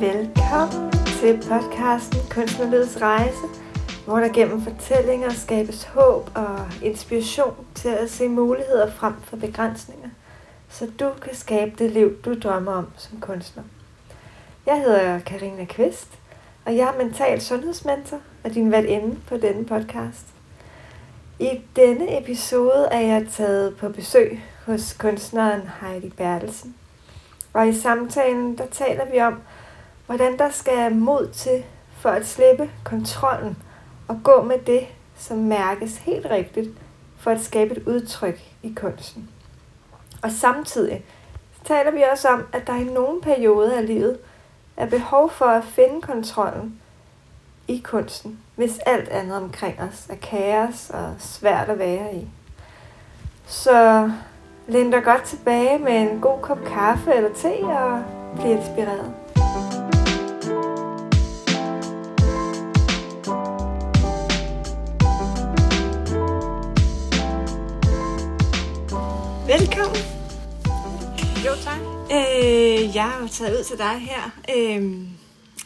Velkommen til podcasten Kunstnerlivets Rejse, hvor der gennem fortællinger skabes håb og inspiration til at se muligheder frem for begrænsninger, så du kan skabe det liv, du drømmer om som kunstner. Jeg hedder Karina Kvist, og jeg er mental sundhedsmentor og din inde på denne podcast. I denne episode er jeg taget på besøg hos kunstneren Heidi Bertelsen. Og i samtalen, der taler vi om, hvordan der skal mod til for at slippe kontrollen og gå med det, som mærkes helt rigtigt, for at skabe et udtryk i kunsten. Og samtidig taler vi også om, at der i nogle perioder af livet er behov for at finde kontrollen i kunsten, hvis alt andet omkring os er kaos og svært at være i. Så læn dig godt tilbage med en god kop kaffe eller te og bliv inspireret. Velkommen. Jo, tak. Øh, jeg har taget ud til dig her øh,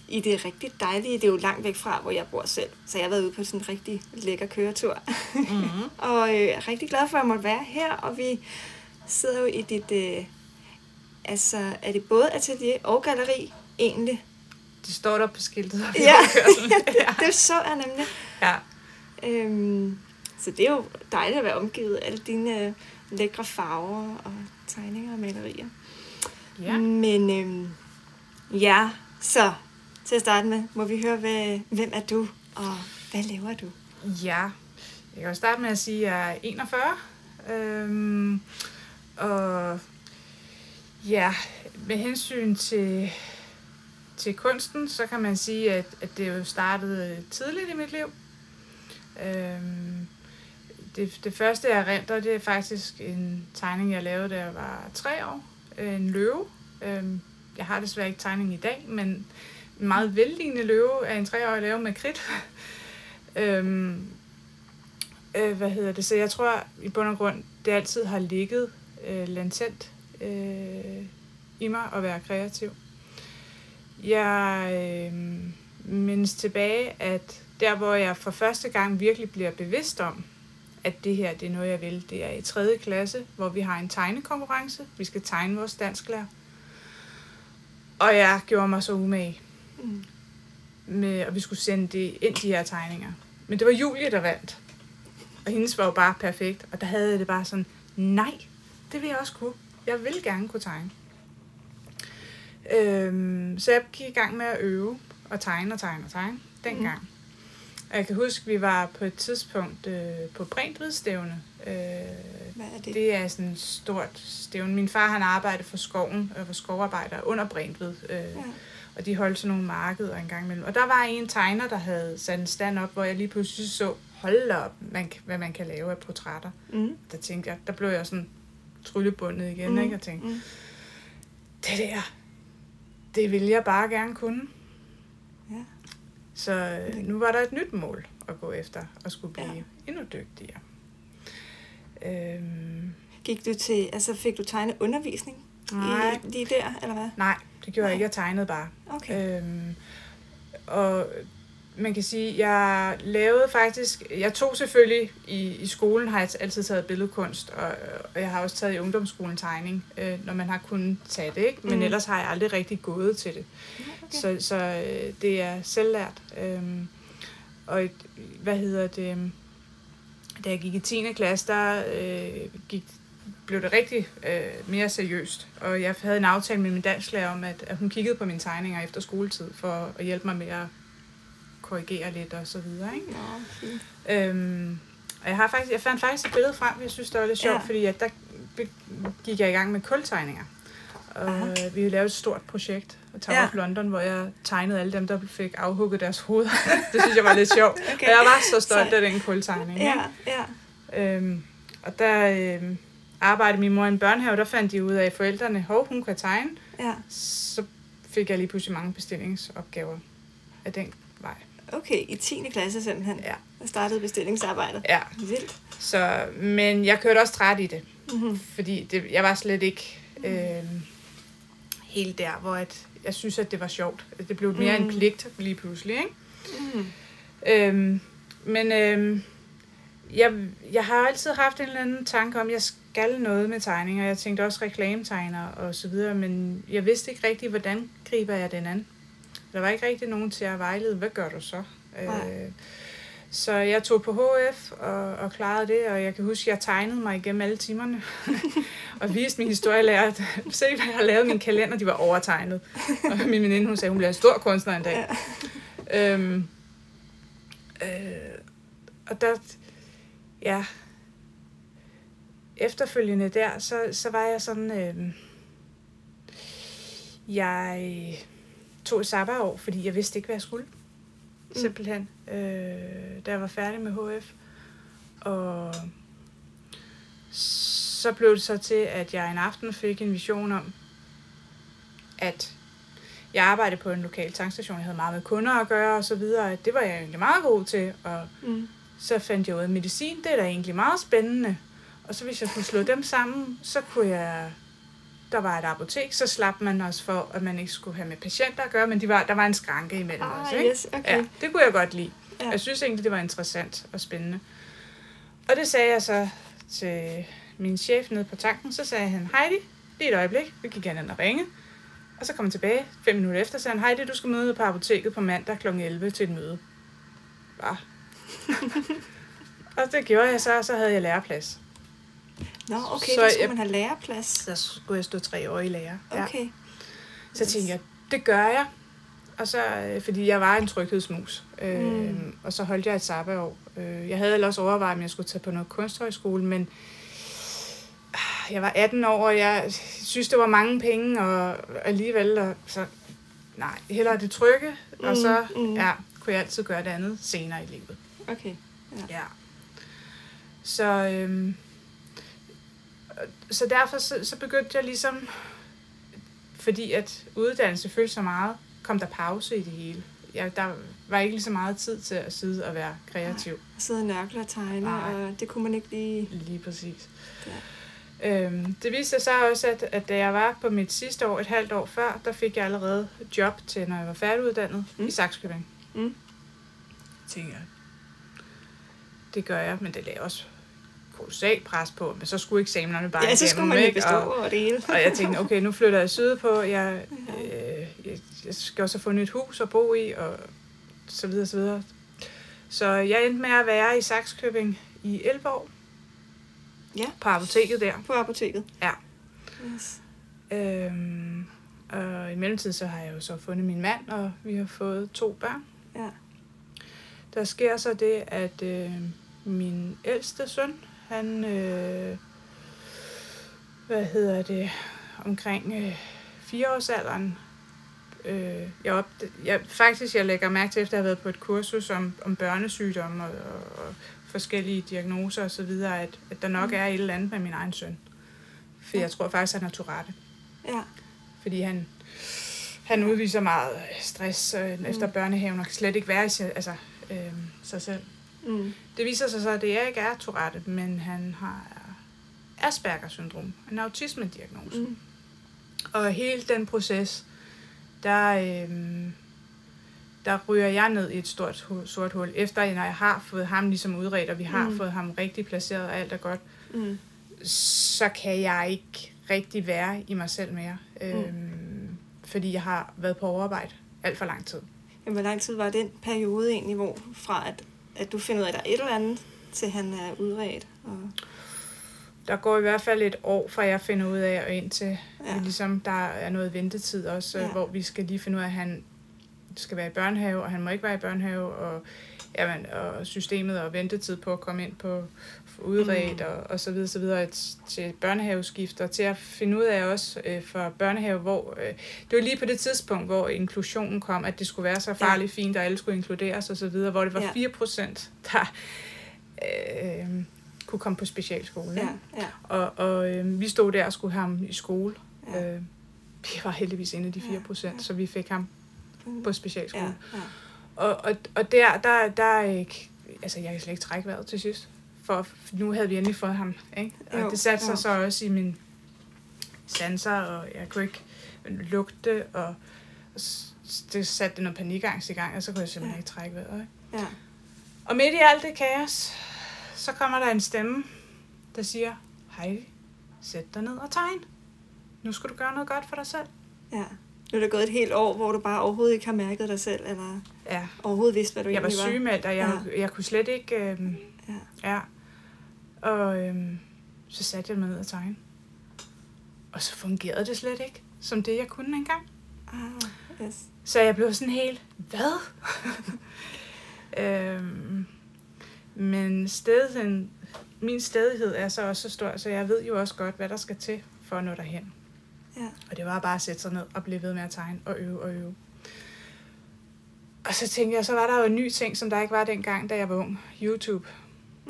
i det rigtig dejlige. Det er jo langt væk fra, hvor jeg bor selv. Så jeg har været ude på sådan en rigtig lækker køretur. Mm-hmm. og øh, er rigtig glad for, at jeg måtte være her. Og vi sidder jo i dit... Øh, altså, er det både atelier og galleri egentlig? Det står der på skiltet. Ja, ja. det så jeg nemlig. Ja. Øhm, så det er jo dejligt at være omgivet af alle dine øh, lækre farver og tegninger og malerier. Ja. Men øhm, ja, så til at starte med, må vi høre, hvad, hvem er du, og hvad laver du? Ja, jeg kan jo starte med at sige, at jeg er 41. Øhm, og ja, med hensyn til, til kunsten, så kan man sige, at, at det jo startede tidligt i mit liv. Øhm, det, det første, jeg renter, det er faktisk en tegning, jeg lavede, da jeg var tre år. Øh, en løve. Øh, jeg har desværre ikke tegning i dag, men en meget vellignende løve af en treårig lave med kridt. øhm, øh, hvad hedder det? Så jeg tror i bund og grund, det altid har ligget øh, latent øh, i mig at være kreativ. Jeg øh, mindes tilbage, at der hvor jeg for første gang virkelig bliver bevidst om, at det her det er noget, jeg vil, det er i 3. klasse, hvor vi har en tegnekonkurrence. Vi skal tegne vores dansklærer. Og jeg gjorde mig så umage. Mm. Med, og vi skulle sende det ind, de her tegninger. Men det var Julie, der vandt. Og hendes var jo bare perfekt. Og der havde jeg det bare sådan, nej, det vil jeg også kunne. Jeg vil gerne kunne tegne. Øhm, så jeg gik i gang med at øve og tegne og tegne og tegne dengang. Mm. Og jeg kan huske, at vi var på et tidspunkt øh, på Brindvidstævne. Øh, Hvad er det? Det er sådan et stort stævne. Min far han arbejdede for skoven, øh, for skovarbejder under Brindvid. Øh, ja. Og de holdt sådan nogle markeder en gang imellem. Og der var en tegner, der havde sat en stand op, hvor jeg lige pludselig så, hold op, man, hvad man kan lave af portrætter. Mm. Der tænkte jeg, der blev jeg sådan tryllebundet igen, mm. ikke? Og tænkte, mm. det der, det vil jeg bare gerne kunne. Ja. Så øh, nu var der et nyt mål at gå efter, og skulle blive ja. endnu dygtigere. Øhm. Gik du til, altså fik du tegne undervisning Nej. I, lige der, eller hvad? Nej, det gjorde Nej. jeg ikke. Jeg tegnede bare. Okay. Øhm, og man kan sige, jeg lavede faktisk, jeg tog selvfølgelig, i, i skolen har jeg altid taget billedkunst, og, og jeg har også taget i ungdomsskolen tegning, øh, når man har kunnet tage det, ikke? men mm. ellers har jeg aldrig rigtig gået til det. Okay. Så, så øh, det er selvlært. Øhm, og et, hvad hedder det, da jeg gik i 10. klasse, der øh, gik, blev det rigtig øh, mere seriøst. Og jeg havde en aftale med min dansklærer om, at, at hun kiggede på mine tegninger efter skoletid, for at hjælpe mig med at korrigere lidt og så videre. Ikke? Ja, øhm, og jeg, har faktisk, jeg fandt faktisk et billede frem, jeg synes, det var lidt sjovt, ja. fordi at der gik jeg i gang med kultegninger. Og Aha. vi lavede et stort projekt, og Tower ja. of London, hvor jeg tegnede alle dem, der fik afhugget deres hoveder. det synes jeg var lidt sjovt. Okay. Og jeg var så stolt af den kultegning. Ja, ja. Øhm, og der øhm, arbejdede min mor i en børnehave, der fandt de ud af, at forældrene, hov, hun kan tegne. Ja. Så fik jeg lige pludselig mange bestillingsopgaver af den. Okay, i 10. klasse simpelthen. Ja. Der startede bestillingsarbejdet. Ja. Vildt. Så, men jeg kørte også træt i det. Mm-hmm. Fordi det, jeg var slet ikke øh, helt der, hvor at jeg synes, at det var sjovt. Det blev mere mm. en pligt lige pludselig, ikke? Mm. Øhm, men øhm, jeg, jeg har altid haft en eller anden tanke om, at jeg skal noget med tegninger. Jeg tænkte også reklametegner og så videre, men jeg vidste ikke rigtig, hvordan griber jeg den an. Der var ikke rigtig nogen til at vejlede, hvad gør du så? Nej. Øh, så jeg tog på HF og, og klarede det, og jeg kan huske, at jeg tegnede mig igennem alle timerne, og viste min historielærer, se hvad jeg har lavet, min kalender, de var overtegnet. Og min veninde, hun sagde, hun bliver en stor kunstner en dag. Ja. Øhm, øh, og der, ja, efterfølgende der, så, så var jeg sådan, øh, jeg tog et sabbatår, fordi jeg vidste ikke, hvad jeg skulle. Mm. Simpelthen. Øh, da jeg var færdig med HF. Og så blev det så til, at jeg en aften fik en vision om, at jeg arbejdede på en lokal tankstation, jeg havde meget med kunder at gøre og så videre, det var jeg egentlig meget god til, og mm. så fandt jeg ud af, at medicin, det er da egentlig meget spændende, og så hvis jeg kunne slå dem sammen, så kunne jeg der var et apotek, så slap man også for, at man ikke skulle have med patienter at gøre, men de var, der var en skranke imellem ah, os. Ikke? Yes, okay. ja, det kunne jeg godt lide. Ja. Jeg synes egentlig, det var interessant og spændende. Og det sagde jeg så til min chef nede på tanken. Så sagde han, Heidi, lige et øjeblik, vi gik gerne og ringe. Og så kom jeg tilbage fem minutter efter, og sagde han, Heidi, du skal møde på apoteket på mandag kl. 11 til et møde. Bare. og det gjorde jeg så, og så havde jeg læreplads. Nå, okay, så der skulle jeg, man have læreplads. Så skulle jeg stå tre år i lære. Okay. Ja. Så tænkte jeg, det gør jeg. Og så, øh, fordi jeg var en tryghedsmus. Øh, mm. Og så holdt jeg et sabbatår. Øh, jeg havde ellers overvejet, om jeg skulle tage på noget kunsthøjskole, men ah, jeg var 18 år, og jeg synes, det var mange penge, og alligevel, og så nej, hellere det trygge, mm. og så mm. ja, kunne jeg altid gøre det andet senere i livet. Okay. Ja. ja. Så, øhm, så derfor så, så begyndte jeg ligesom, fordi at uddannelse følte så meget, kom der pause i det hele. Jeg, der var ikke lige så meget tid til at sidde og være kreativ. Nej, sidde og nørkle og tegne, Nej. og det kunne man ikke lige... Lige præcis. Ja. Øhm, det viste sig så også, at, at da jeg var på mit sidste år, et halvt år før, der fik jeg allerede job til, når jeg var færdiguddannet mm. i Saxkøbing. Mm. Tænker jeg, det gør jeg, men det lagde også kolossalt pres på, men så skulle eksamenerne bare Ja, så skulle man jo bestå og, over det hele. og jeg tænkte, okay, nu flytter jeg sydpå, jeg, øh, jeg, jeg skal også få nyt hus at bo i, og så videre, så videre. Så jeg endte med at være i Saxkøbing i 11 år. Ja. På apoteket der. På apoteket. Ja. Yes. Øhm, og i mellemtiden så har jeg jo så fundet min mand, og vi har fået to børn. Ja. Der sker så det, at øh, min ældste søn, han, øh, hvad hedder det, omkring øh, fireårsalderen, øh, jeg, op, jeg, faktisk jeg lægger mærke til, efter at have været på et kursus om, om børnesygdomme og, og, og forskellige diagnoser osv., at, at der nok mm. er et eller andet med min egen søn. For ja. jeg tror faktisk, han har Tourette. Ja. Fordi han, han udviser meget stress øh, efter børnehaven og kan slet ikke være i altså, øh, sig selv. Mm. Det viser sig så, at det ikke er Tourette, men han har Asperger-syndrom, en autisme-diagnose. Mm. Og hele den proces, der, øhm, der ryger jeg ned i et stort sort hul, efter når jeg har fået ham ligesom udredt, og vi har mm. fået ham rigtig placeret, og alt er godt, mm. så kan jeg ikke rigtig være i mig selv mere. Mm. Øhm, fordi jeg har været på overarbejde alt for lang tid. Jamen, hvor lang tid var den periode egentlig, hvor fra at at du finder ud af, at der er et eller andet, til han er udredt? Og... Der går i hvert fald et år, fra jeg finder ud af, og indtil ja. ligesom, der er noget ventetid også, ja. hvor vi skal lige finde ud af, at han skal være i børnehave, og han må ikke være i børnehave, og, jamen, og systemet og ventetid på at komme ind på udredt mm. og, og så videre, så videre til børnehaveskift og til at finde ud af også øh, for børnehave, hvor øh, det var lige på det tidspunkt, hvor inklusionen kom, at det skulle være så farligt ja. fint, og alle skulle inkluderes og så videre, hvor det var ja. 4%, der øh, kunne komme på specialskole. Ja, ja. Og, og øh, vi stod der og skulle have ham i skole. Ja. Øh, vi var heldigvis en af de 4%, ja, ja. så vi fik ham på specialskole. Ja, ja. Og, og, og der, der, der, altså jeg kan slet ikke trække vejret til sidst for nu havde vi endelig fået ham. Ikke? Og jo, det satte sig jo. så også i min sanser, og jeg kunne ikke lugte, og, det satte det noget panikangst i gang, og så kunne jeg simpelthen ja. ikke trække vejret. Ikke? Ja. Og midt i alt det kaos, så kommer der en stemme, der siger, Heidi, sæt dig ned og tegn. Nu skal du gøre noget godt for dig selv. Ja. Nu er der gået et helt år, hvor du bare overhovedet ikke har mærket dig selv, eller Ja. overhovedet vidste, hvad du Jeg var egentlig var. sygemeldt, og jeg, ja. jeg kunne slet ikke... Øhm, Ja. ja. Og øhm, så satte jeg mig ned og tegne. Og så fungerede det slet ikke, som det jeg kunne engang. Ah, yes. Så jeg blev sådan helt, hvad? øhm, men stedigheden, min stedighed er så også så stor, så jeg ved jo også godt, hvad der skal til for at nå derhen. Ja. Og det var bare at sætte sig ned og blive ved med at tegne og øve og øve. Og så tænkte jeg, så var der jo en ny ting, som der ikke var dengang, da jeg var ung. YouTube.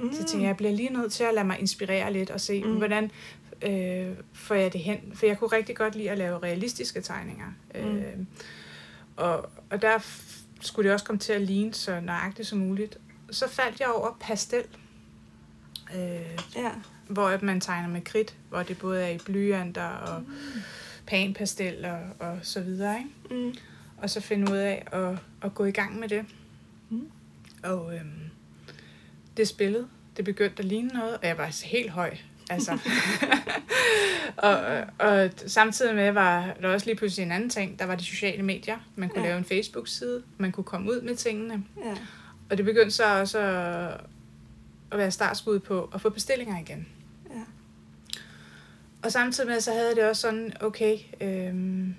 Mm. Så tænkte jeg, jeg bliver lige nødt til at lade mig inspirere lidt og se, Mm. mm. hvordan øh, får jeg det hen. For jeg kunne rigtig godt lide at lave realistiske tegninger. Mm. Mm. Øh, og, og der skulle det også komme til at ligne så nøjagtigt som muligt. Så faldt jeg over pastel. Øh, Ja. hvor at man tegner med kridt, hvor det både er i blyanter og panpastel og, og så videre. Ikke? Mm. Og så finde ud af at, at gå i gang med det. Mm. Og øhm, det spillede. Det begyndte at ligne noget, og jeg var altså helt høj. Altså. og, og samtidig med var der også lige pludselig en anden ting. Der var de sociale medier. Man kunne Ja. lave en Facebook-side. Man kunne komme ud med tingene. Ja. Og det begyndte så også at, at være startskud på at få bestillinger igen. Ja. Og samtidig med, så havde det også sådan, okay, øhm,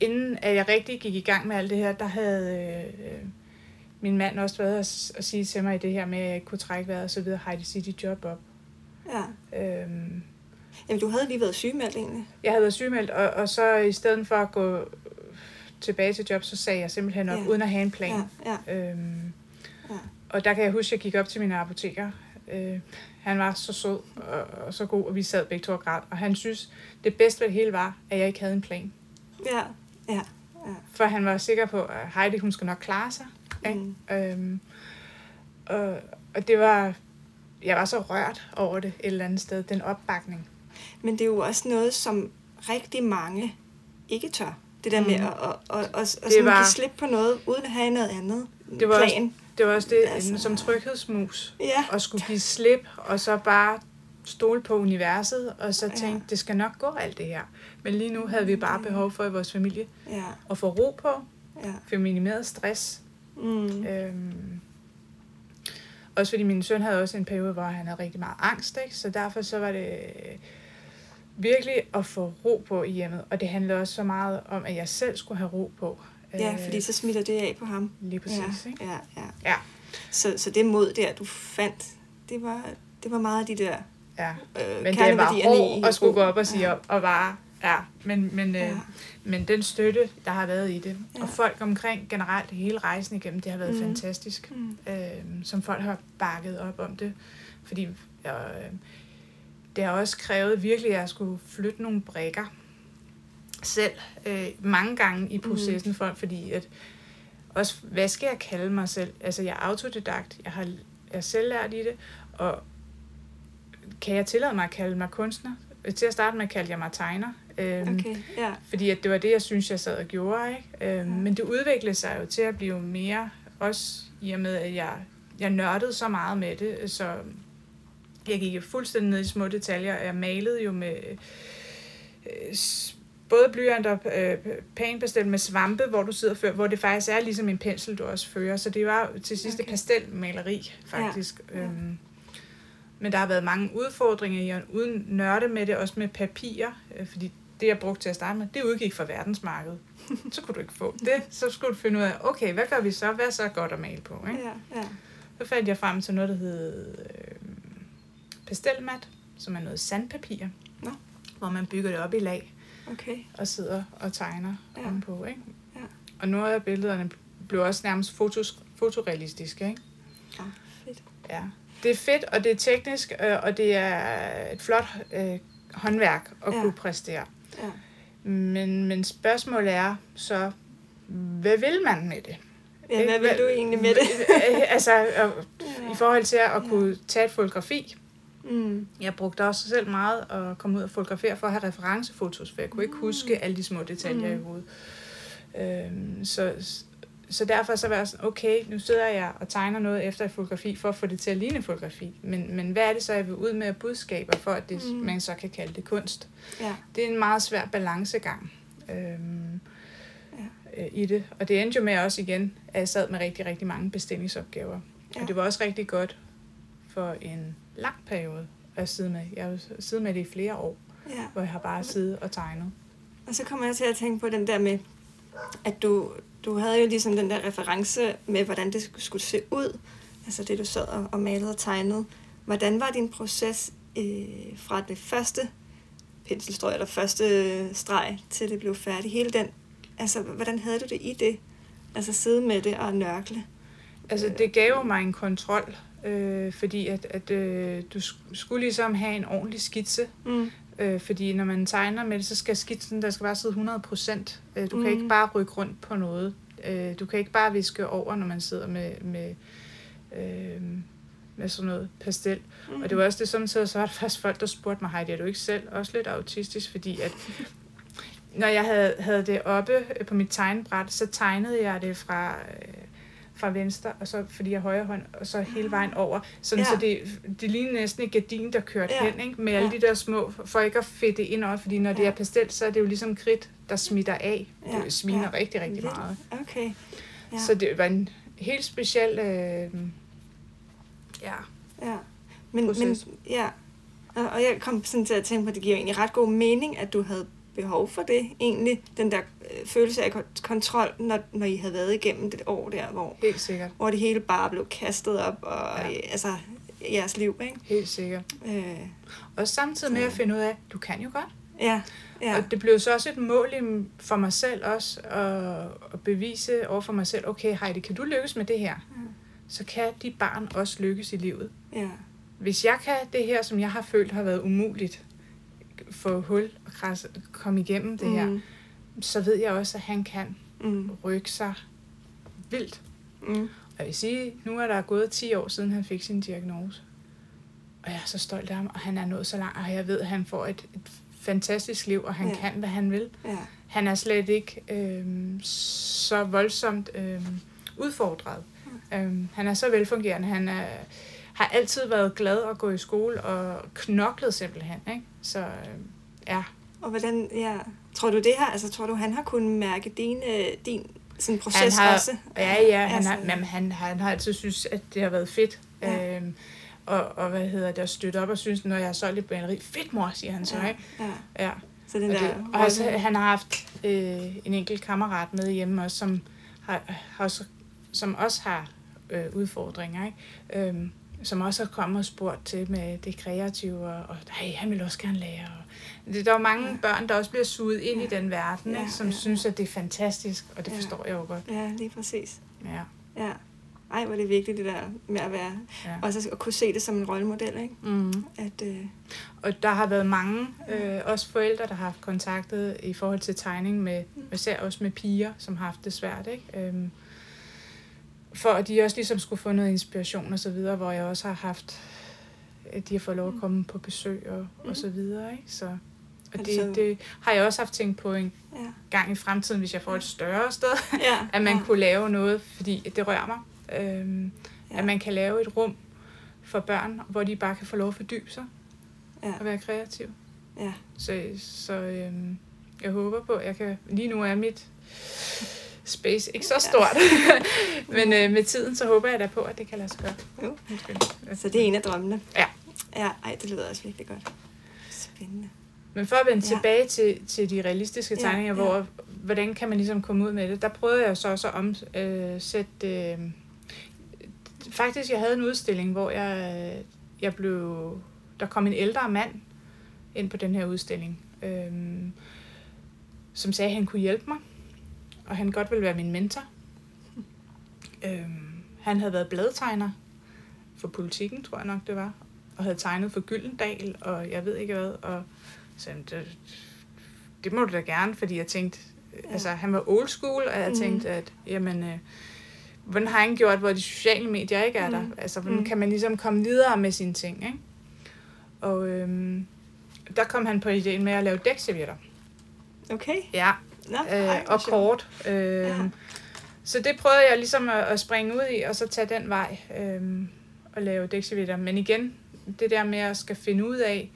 inden at jeg rigtig gik i gang med alt det her, der havde øh, min mand også været at, s- at sige til mig i det her med, at jeg ikke kunne trække vejret og så videre, Heidi, sig dit job op. ja. Øhm, Jamen, du havde lige været sygemeldt egentlig. jeg havde været sygemeldt, og, og så i stedet for at gå tilbage til job, så sagde jeg simpelthen op, Ja. ja. uden at have en plan. Ja, ja. Øhm, Ja. Og der kan jeg huske, at jeg gik op til min apoteker. Øh, han var så sød og, og så god, og vi sad begge to og græd. Og han synes, det bedste ved det hele var, at jeg ikke havde en plan. Ja. Ja. For han var sikker på, at Heidi, hun skal nok klare sig. Ikke? Mm. Øhm, og, og det var... Jeg var så rørt over det et eller andet sted, den opbakning. Men det er jo også noget, som rigtig mange ikke tør. Det der mm. med Mm. at, at, at, at, at sådan var- give slip på noget, uden at have noget andet Det var plan. Det var også det, Altså- som tryghedsmus. Ja. At skulle give slip, og så bare stole på universet, og så Ja. tænke, det skal nok gå alt det her. Men lige nu havde vi bare behov for i vores familie Ja. at få ro på, Ja. få minimeret stress. Mm. Øhm, også fordi min søn havde også en periode, hvor han havde rigtig meget angst, ikke? så derfor så var det virkelig at få ro på i hjemmet. Og det handlede også så meget om, at jeg selv skulle have ro på. Ja, Øh, fordi så smitter det af på ham. Lige præcis, ja. ikke? Ja, ja. Ja. Så, så det mod der, du fandt, det var, det var meget af de der Ja. øh, Men det var hårdt at skulle gå op og sige ja. op og bare, ja, men, men, Ja. øh, men den støtte, der har været i det, Ja. og folk omkring generelt hele rejsen igennem, det har været Mm. mm. fantastisk, Mm. øh, som folk har bakket op om det, fordi øh, det har også krævet virkelig, at jeg skulle flytte nogle brækker selv øh, mange gange i processen, mm. for, fordi at også, hvad skal jeg kalde mig selv? Altså, jeg er autodidakt, jeg har jeg er selv lært i det, og kan jeg tillade mig at kalde mig kunstner? Til at starte med kaldte jeg mig tegner. Øhm, Okay, ja. Fordi at det var det, jeg synes, jeg sad og gjorde. Ikke? Øhm, Ja. Men det udviklede sig jo til at blive mere, også i og med, at jeg, jeg nørdede så meget med det, så jeg gik fuldstændig ned i små detaljer. Jeg malede jo med øh, både blyant og øh, panpastel med svampe, hvor du sidder før, hvor det faktisk er ligesom en pensel, du også fører. Så det var til sidst okay. pastelmaleri, faktisk. Ja. Ja. Øhm, men der har været mange udfordringer i at uden nørde med det, også med papir, øh, fordi det, jeg brugte til at starte med, det udgik fra verdensmarkedet. så kunne du ikke få det. Så skulle du finde ud af, okay, hvad gør vi så? Hvad er så godt at male på? Ikke? Ja, ja. Så fandt jeg frem til noget, der hed øh, pastelmat, som er noget sandpapir, Nå. hvor man bygger det op i lag Okay. og sidder og tegner Ja. ovenpå. Ikke? Ja. Og nogle af billederne blev også nærmest fotos, fotorealistiske. Ikke? Ja, fedt. Ja. Det er fedt, og det er teknisk, øh, og det er et flot øh, håndværk at ja. kunne præstere. Ja. Men, men spørgsmålet er så, hvad vil man med det? Ja, hvad vil du egentlig med det? altså, og, Ja. i forhold til at kunne tage et fotografi, Mm. Jeg brugte også selv meget at komme ud og fotografere for at have referencefotos, for jeg kunne ikke huske alle de små detaljer Mm. i hovedet. Øhm, så, så derfor så var jeg sådan, okay, nu sidder jeg og tegner noget efter et fotografi, for at få det til at ligne fotografi. Men, men hvad er det så, jeg vil ud med budskaber, for at det, Mm. man så kan kalde det kunst? Ja. Det er en meget svær balancegang øhm, Ja. øh, i det. Og det endte jo med også igen, at jeg sad med rigtig, rigtig mange bestillingsopgaver. Ja. Og det var også rigtig godt for en lang periode at sidde med. Jeg har siddet med det i flere år, ja. hvor jeg har bare siddet og tegnet. Og så kommer jeg til at tænke på den der med, at du, du havde jo ligesom den der reference med, hvordan det skulle se ud. Altså det, du sad og, og malede og tegnede. Hvordan var din proces øh, fra det første penselstrøg, eller første streg, til det blev færdigt? Hele den, altså hvordan havde du det i det? Altså sidde med det og nørkle? Altså, det gav mig en kontrol, øh, fordi at, at øh, du sk- skulle ligesom have en ordentlig skitse. Mm. Øh, fordi når man tegner med det, så skal skitsen, der skal bare sidde 100 procent. Øh, du kan Mm. ikke bare rykke rundt på noget. Øh, du kan ikke bare viske over, når man sidder med, med, øh, med sådan noget pastel. Mm. Og det var også det, samtidig, så var der faktisk folk, der spurgte mig, Heidi, er du ikke selv også lidt autistisk? Fordi at, når jeg havde, havde det oppe på mit tegnebræt, så tegnede jeg det fra, øh, fra venstre, og så fordi jeg højre hånd, og så hele vejen over. Sådan, Ja. Så det, det lignede næsten et gardin, der kørte Ja. hen, ikke? med alle Ja. de der små, for ikke at fedte ind over, fordi når det Ja. er pastel, så er det jo ligesom kridt, der smitter af. Ja. Det sminer Ja. rigtig, rigtig meget. Okay. Ja. Så det var en helt speciel... Øh, ja, Ja, men, men proces. ja, og, og jeg kom sådan til at tænke på, at det giver egentlig ret god mening, at du havde behov for det, egentlig, den der følelse af kon- kontrol, når, når I havde været igennem det år der, hvor, helt sikkert. hvor det hele bare blev kastet op, og Ja. ja. altså, jeres liv, ikke? Helt sikkert. Øh, Og samtidig med at finde ud af, du kan jo godt. ja, Ja. ja, Og det blev så også et mål for mig selv også, at, at bevise over for mig selv, okay Heidi, kan du lykkes med det her? Mm. Så kan dit barn også lykkes i livet. ja, Hvis jeg kan det her, som jeg har følt har været umuligt, få hul og krasse, komme igennem det her, mm, så ved jeg også, at han kan mm, rykke sig vildt. mm, Og jeg vil sige, nu er der gået 10 år siden, han fik sin diagnose. Og jeg er så stolt af ham, og han er nået så langt, og jeg ved, at han får et, et fantastisk liv, og han Ja. kan, hvad han vil. ja, Han er slet ikke øhm, så voldsomt øhm, udfordret. Mm. Øhm, han er så velfungerende. Han er, har altid været glad at gå i skole og knoklet simpelthen. Ikke? Så øhm, ja, og hvordan, ja, tror du det her, altså tror du, han har kunnet mærke din, øh, din sådan proces han har, også? Ja, ja, han, har, men han, han har altid synes, at det har været fedt. Ja. Øhm, og, og hvad hedder det, at støtte op og synes, når jeg har solgt et baleri, fedt mor, siger han så, ja, ikke? ja, Ja. så den Og, der, det, og altså, han har haft øh, en enkelt kammerat med hjemme også, som, har, har også, som også har øh, udfordringer, ikke? Øhm, som også har kommet og spurgt til med det kreative, og, og hey, han vil også gerne lære. Og det, der er mange Ja. børn, der også bliver suget ind Ja. i den verden, Ja, ikke? som ja, synes, at det er fantastisk, og det Ja. forstår jeg jo godt. ja, lige præcis. Ja. Ja. Ej, hvor er det vigtigt, det der med at være... Ja. Også at kunne se det som en rollemodel, ikke? Mm. At, øh, Og der har været mange, øh, også forældre, der har haft kontaktet i forhold til tegning med, især også med piger, som har haft det svært, ikke? Øhm, for at de også ligesom skulle få noget inspiration og så videre, hvor jeg også har haft, at de har fået lov at komme på besøg og, og så videre, ikke? Så, og det det, det har jeg også haft tænkt på en ja. gang i fremtiden, hvis jeg får et større sted, ja. at man ja. kunne lave noget, fordi det rører mig. Øhm, Ja. At man kan lave et rum for børn, hvor de bare kan få lov at fordybe sig Ja. og være kreativ. Ja. Så, så øhm, jeg håber på, at jeg kan... Lige nu er mit space ikke så stort. Men øh, med tiden, så håber jeg da på, at det kan lade sig gøre. Jo. Så det er en af drømmene. Ja. Ja, ej, det lyder også virkelig godt. Spændende. Men for at vende Ja. ja. tilbage til, til de realistiske Ja, tegninger, ja. ja, hvor, hvordan kan man ligesom komme ud med det, der prøvede jeg så også at omsætte... Øh, faktisk, jeg havde en udstilling, hvor jeg, jeg blev... Der kom en ældre mand ind på den her udstilling, øh, som sagde, at han kunne hjælpe mig, og han godt ville være min mentor. Øh, han havde været bladtegner for politikken, tror jeg nok det var, og havde tegnet for Gyldendal, og jeg ved ikke hvad, og så det, det må du da gerne, fordi jeg tænkte, Ja. altså han var old school, og jeg Mhm. tænkte, at jamen, øh, hvordan har han gjort, hvor de sociale medier ikke er der? Mhm. Altså, hvordan Mhm. kan man ligesom komme videre med sine ting, ikke? Og øhm, der kom han på ideen med at lave dækservietter. Okay. Ja, Nå, øh, ej, og kort. Øh, Ja. ja. Så det prøvede jeg ligesom at, at springe ud i, og så tage den vej øh, og lave dækservietter. Men igen, det der med at skal finde ud af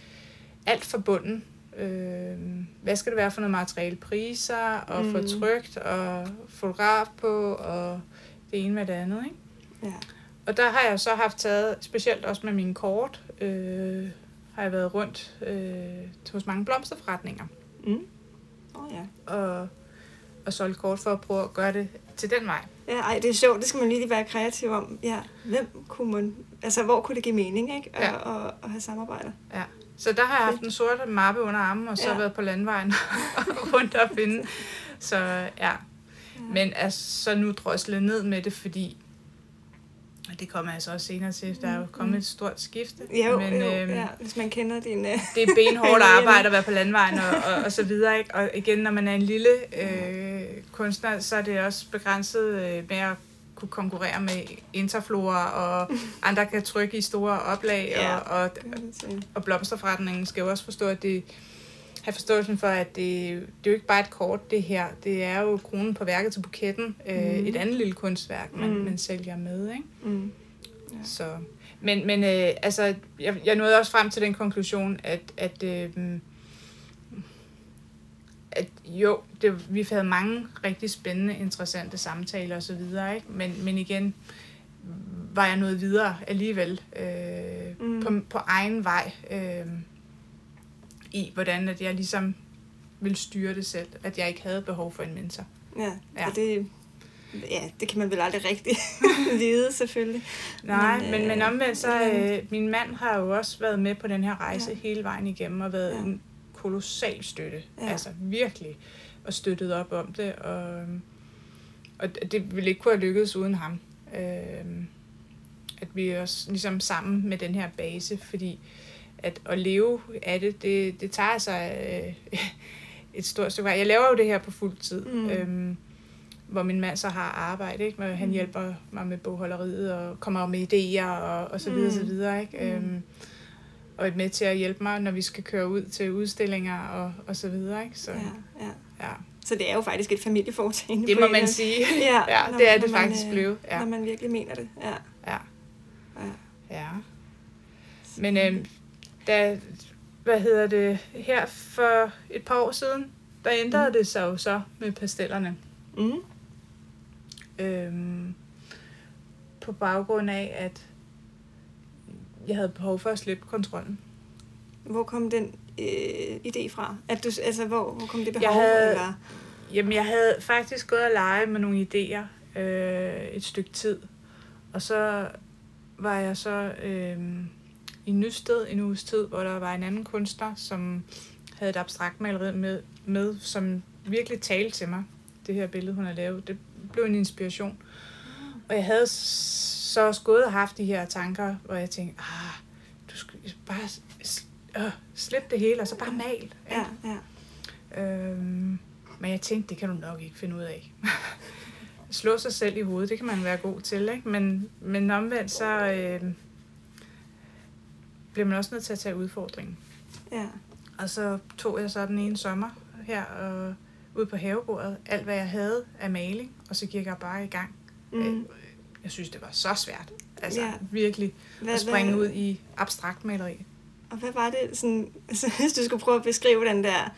alt fra bunden. Øh, hvad skal det være for noget materiale? Priser, og mm. få Mm. trygt, og fotograf på, og det ene med det andet. Ikke? Ja. Og der har jeg så haft taget, specielt også med mine kort, øh, har jeg været rundt øh, hos mange blomsterforretninger Mm. Ja. og, og solgt kort for at prøve at gøre det til den vej. Ja, ej, det er sjovt. Det skal man lige være kreativ om. Ja, hvem kunne man... Altså, hvor kunne det give mening, ikke? At, Ja. ja. at, at have samarbejder. Ja. Så der har jeg haft en sort mappe under armen, og så Ja. ja. været på landvejen rundt og finde. Så ja. Men altså, så nu droslet ned med det, fordi og det kommer jeg så også senere til. Der er jo kommet et stort skifte. Jo, men, jo, øhm, ja, hvis man kender din... Uh... det er benhårdt arbejde at være på landvejen og, og, og så videre. Ikke? Og igen, når man er en lille øh, kunstner, så er det også begrænset øh, med at kunne konkurrere med Interflora, og andre kan trykke i store oplag, Ja. og, og, og blomsterforretningen skal jo også forstå, at det have forståelsen for, at det, det er jo ikke bare et kort, det her. Det er jo kronen på værket til buketten. Øh, Mhm. et andet lille kunstværk, man, Mm. man sælger med. Ikke? Mm. Så, men men øh, altså, jeg, jeg nåede også frem til den konklusion, at, at, øh, at jo, det, vi havde mange rigtig spændende, interessante samtaler osv., ikke? Men, men igen var jeg nået videre alligevel øh, Mm. mm. på, på egen vej øh, i, hvordan at jeg ligesom ville styre det selv, at jeg ikke havde behov for en mentor. Ja, Ja. Og det, ja, det kan man vel aldrig rigtig vide, selvfølgelig. Nej, Men, men, men, men øh, omvendt så, øh, min mand har jo også været med på den her rejse Ja. hele vejen igennem, og været Ja. en kolossal støtte. Ja. Altså virkelig, og støttet op om det, og, og det ville ikke kunne have lykkedes uden ham. Øh, at vi også ligesom sammen med den her base, fordi at, at leve af det, det, det tager sig øh, et stort stykke vej. Jeg laver jo det her på fuld tid. Mm. Øhm, hvor min mand så har arbejde, ikke? Hvor han Mm. hjælper mig med bogholderiet og kommer med idéer og, og så videre, Mm. så videre, ikke? Mm. Øhm, og er med til at hjælpe mig, når vi skal køre ud til udstillinger og, og så videre, ikke? Så, Ja, ja. ja. Så det er jo faktisk et familieforetagende. Det må man sige. Ja, ja det er når det man, faktisk øh, blevet. Ja. Når man virkelig mener det. Ja. Ja. Ja. ja. Men øhm, da, hvad hedder det, her for et par år siden, der ændrede Mm. det sig jo så med pastellerne. Mm. Øhm, på baggrund af, at jeg havde behov for at slippe kontrollen. Hvor kom den øh, idé fra? At du, altså, hvor, hvor kom det behov? Jeg havde- Eller? Jamen, jeg havde faktisk gået og lege med nogle idéer øh, et stykke tid. Og så var jeg så øh, i Nysted en uges tid, hvor der var en anden kunstner, som havde et abstrakt maleri med, med, som virkelig talte til mig. Det her billede, hun har lavet, det blev en inspiration. Og jeg havde så også gået og haft de her tanker, hvor jeg tænkte, ah, du skal bare øh, slip det hele, og så bare mal. Ja, ja. Øhm, men jeg tænkte, det kan du nok ikke finde ud af. Slå sig selv i hovedet, det kan man være god til, ikke? Men, men omvendt, så øh, bliver man også nødt til at tage udfordringen. ja. Og så tog jeg så den ene sommer her og ud på havebordet, alt hvad jeg havde af maling, og så gik jeg bare i gang. Mm. Jeg synes, det var så svært. Altså Ja. virkelig Hvad, at springe hvad, ud i abstrakt maleri. Og hvad var det, sådan, altså, hvis du skulle prøve at beskrive den der,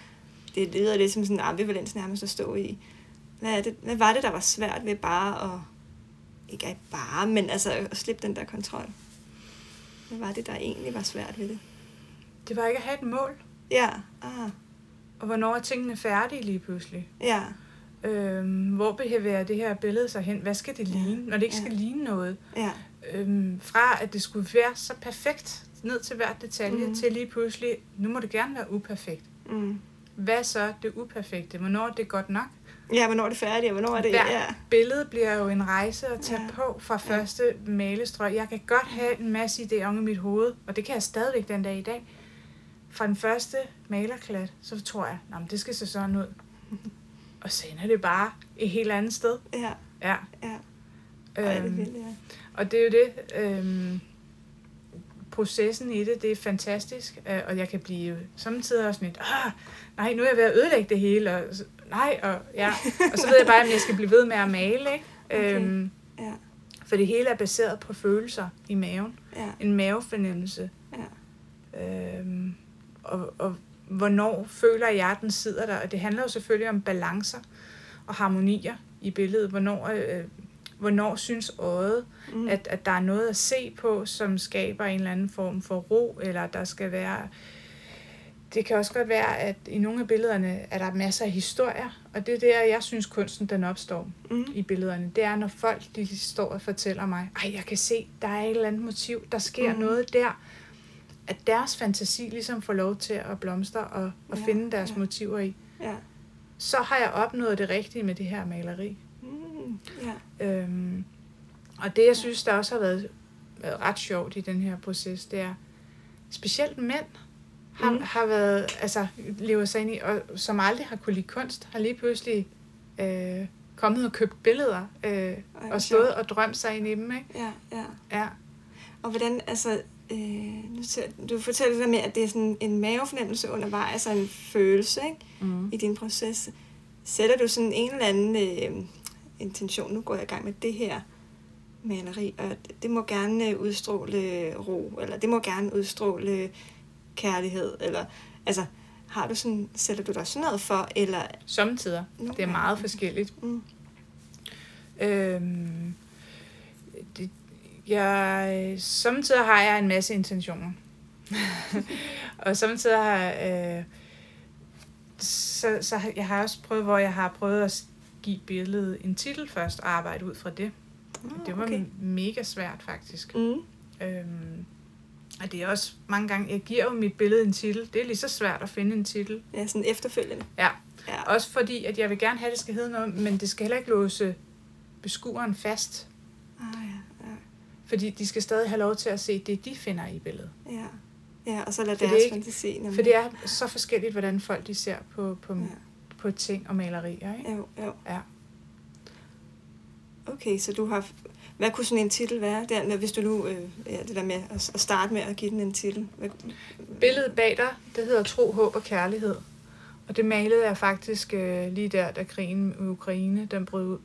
det lyder lidt som sådan en ambivalens nærmest at stå i. Hvad, er det, hvad var det, der var svært ved bare at, ikke at bare, men altså at slippe den der kontrol? Hvad var det, der egentlig var svært ved det? Det var ikke at have et mål, Ja, ah, og hvornår er tingene færdige lige pludselig. ja, Øhm, hvor bevæger det her billede sig hen? Hvad skal det Ja, ligne, når det ikke ja. skal ligne noget? ja, Øhm, fra at det skulle være så perfekt ned til hver detalje, mm. til lige pludselig, nu må det gerne være uperfekt. mm. Hvad så det uperfekte? Hvornår er det godt nok? Ja, hvornår er det færdigt, og hvornår er det, Hver ja, billede bliver jo en rejse at tage Ja. ja. på fra Ja. første malestrøg. Jeg kan godt have en masse idéer om i mit hoved, og det kan jeg stadigvæk den dag i dag. Fra den første malerklat, så tror jeg, at det skal se sådan ud. Og så ender det bare et helt andet sted. ja, Ja. ja. Ej, det Øhm, vil. Og det er jo det, øhm, processen i det, det er fantastisk, øh, og jeg kan blive samtidig også lidt, ah, nej, nu er jeg ved at ødelægge det hele, og nej, og, ja. og så ved jeg bare, at jeg skal blive ved med at male, ikke? Okay. Øhm, Ja, for det hele er baseret på følelser i maven, ja, en mavefornemmelse, ja. øhm, og, og hvornår føler jeg, at den sidder der, og det handler jo selvfølgelig om balancer og harmonier i billedet, hvornår, øh, hvornår synes øjet, Mm. at, at der er noget at se på, som skaber en eller anden form for ro, eller der skal være... Det kan også godt være, at i nogle af billederne er der masser af historier, og det er der, jeg synes, kunsten den opstår Mm. i billederne. Det er, når folk de står og fortæller mig, ej, jeg kan se, der er et eller andet motiv, der sker mm. noget der, at deres fantasi ligesom får lov til at blomstre og, og Ja, finde deres ja. motiver i. Ja. Så har jeg opnået det rigtige med det her maleri. Mm. Ja. Øhm, og det, jeg synes, der også har været, været ret sjovt i den her proces, det er, specielt mænd har, Mm. har været, altså lever sig ind i, og som aldrig har kunne lide kunst, har lige pludselig øh, kommet og købt billeder, øh, hvor og stået sjovt. og drømt sig ind i dem, ikke? Ja, ja. Ja. Og hvordan, altså, øh, nu du fortæller det der med, at det er sådan en mavefornemmelse undervejs, altså en følelse, ikke? Mm. i din proces. Sætter du sådan en eller anden øh, intention, nu går jeg i gang med det her maleri, og det- det må gerne øh, udstråle ro, eller det må gerne udstråle kærlighed, eller altså, har du sådan, sætter du dig sådan noget for, eller... Samtidig. Det er meget forskelligt. Mm, Øhm, det, jeg, samtidig har jeg en masse intentioner. og samtidig har jeg, øh, så, så jeg har også prøvet, hvor jeg har prøvet at give billedet en titel først og arbejde ud fra det. Ah, Det var okay. mega svært faktisk. Mm, Øhm, og det er også mange gange, jeg giver jo mit billede en titel. Det er lige så svært at finde en titel. ja, sådan efterfølgende. Ja. Ja, Også fordi, at jeg vil gerne have, at det skal hedde noget, men det skal heller ikke låse beskueren fast. ah, ja, Fordi de skal stadig have lov til at se det, de finder i billedet. ja, ja. Ja, og så lad For det er deres ikke- fantasi. nemlig. For det er så forskelligt, hvordan folk de ser på, på, Ja. ja. på ting og malerier. Ikke? Jo, jo. Ja. Okay, så du har... Hvad kunne sådan en titel være? Der, når- hvis du nu... Øh, ja, det der med at, at starte med at give den en titel. Hvad, Billedet bag dig, det hedder Tro, Håb og Kærlighed. Og det malede jeg faktisk øh, lige der, da krigen i Ukraine den brød ud.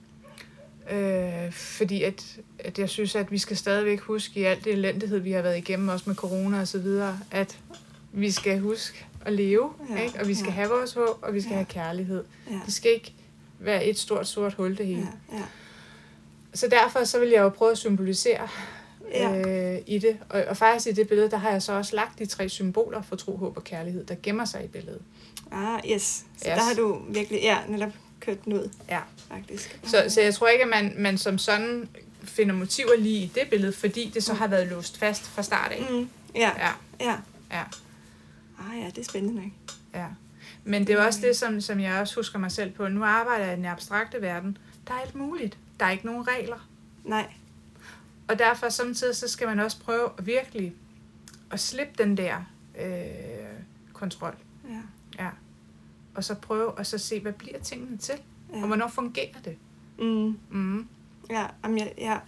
Øh, fordi at, at jeg synes, at vi skal stadigvæk huske i alt det elendighed, vi har været igennem, også med corona og så videre, at vi skal huske at leve, Ja, ikke? og vi skal ja. have vores håb, og vi skal ja. have kærlighed. ja, Det skal ikke være et stort sort hul det hele. ja, ja. Så derfor så vil jeg jo prøve at symbolisere Ja. øh, i det. Og, og faktisk i det billede, der har jeg så også lagt de tre symboler for tro, håb og kærlighed, der gemmer sig i billedet. Ah, yes. Så Yes. der har du virkelig, ja, netop kørt den ud, Ja. faktisk. Så, så jeg tror ikke, at man, man som sådan finder motiver lige i det billede, fordi det så har været låst fast fra start af. Mm, ja, Ja, ja. ja, Ah ja, det er spændende nok. ja. Men det er også det, som, som jeg også husker mig selv på. Nu arbejder jeg i den abstrakte verden. Der er alt muligt. Der er ikke nogen regler. Nej, Og derfor samtidig så skal man også prøve at virkelig at slippe den der øh, kontrol. ja. Ja. Og så prøve og så se, hvad bliver tingene til? ja. Og hvornår fungerer det? Mm, Mm. ja, jamen, jeg, ja.